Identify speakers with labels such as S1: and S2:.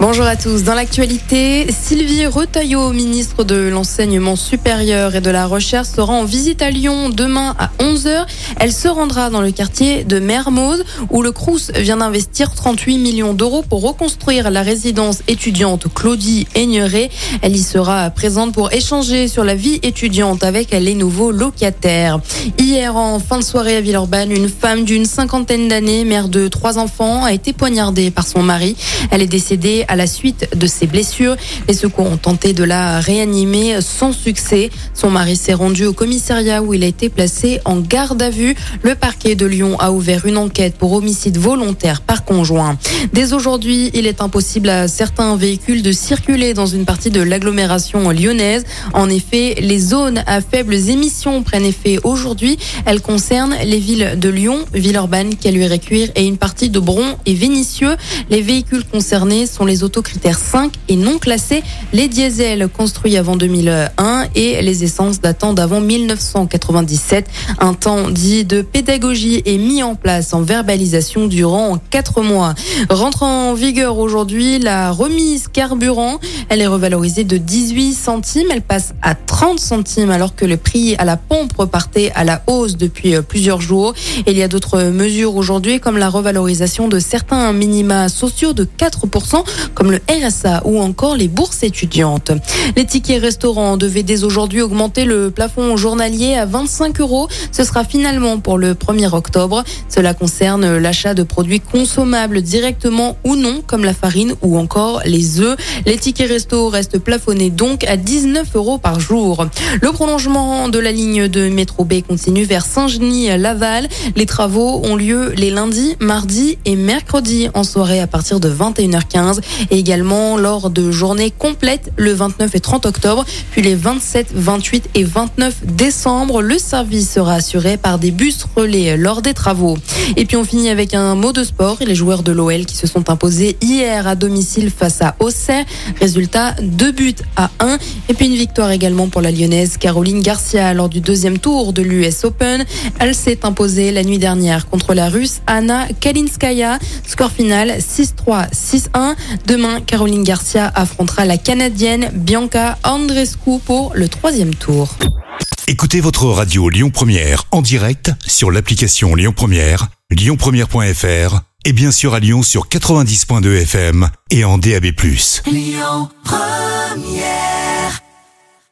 S1: Bonjour à tous. Dans l'actualité, Sylvie Retailleau, ministre de l'Enseignement supérieur et de la Recherche, sera en visite à Lyon demain à 11h. Elle se rendra dans le quartier de Mermoz, où le Crous vient d'investir 38 millions d'euros pour reconstruire la résidence étudiante Claudie Aigneret. Elle y sera présente pour échanger sur la vie étudiante avec les nouveaux locataires. Hier, en fin de soirée à Villeurbanne, une femme d'une cinquantaine d'années, mère de trois enfants, a été poignardée par son mari. Elle est décédée à la suite de ses blessures. Les secours ont tenté de la réanimer sans succès. Son mari s'est rendu au commissariat où il a été placé en garde à vue. Le parquet de Lyon a ouvert une enquête pour homicide volontaire par conjoint. Dès aujourd'hui, il est impossible à certains véhicules de circuler dans une partie de l'agglomération lyonnaise. En effet, les zones à faibles émissions prennent effet aujourd'hui. Elles concernent les villes de Lyon, Villeurbanne, Caluire-et-Cuire et une partie de Bron et Vénissieux. Les véhicules concernés sont les autocritères 5 et non classés, les diesels construits avant 2001 et les essences datant d'avant 1997. Un temps dit de pédagogie est mis en place en verbalisation durant 4 mois. Rentre en vigueur aujourd'hui la remise carburant. Elle est revalorisée de 18 centimes. Elle passe à 30 centimes alors que le prix à la pompe repartait à la hausse depuis plusieurs jours. Il y a d'autres mesures aujourd'hui comme la revalorisation de certains minima sociaux de 4% comme le RSA ou encore les bourses étudiantes. Les tickets restaurants devaient dès aujourd'hui augmenter le plafond journalier à 25 euros. Ce sera finalement pour le 1er octobre. Cela concerne l'achat de produits consommables directement ou non, comme la farine ou encore les œufs. Les tickets resto restent plafonnés donc à 19 euros par jour. Le prolongement de la ligne de métro B continue vers Saint-Genis-Laval. Les travaux ont lieu les lundis, mardis et mercredis en soirée à partir de 21h15 et également lors de journées complètes le 29 et 30 octobre, puis les 27, 28 et 29 décembre. Le service sera assuré par des bus relais lors des travaux. Et puis on finit avec un mot de sport les joueurs de l'OL qui se sont imposés hier à domicile face à Auxerre. Résultat, deux buts à 1 et puis une victoire également pour la lyonnaise Caroline Garcia lors du deuxième tour de l'US Open. Elle s'est imposée la nuit dernière contre la russe Anna Kalinskaya. Score final 6-3, 6-1. Demain, Caroline Garcia affrontera la Canadienne Bianca Andrescu pour le troisième tour.
S2: Écoutez votre radio Lyon Première en direct sur l'application Lyon Première, lyonpremière.fr et bien sûr à Lyon sur 90.2 FM et en DAB+.
S3: Lyon Première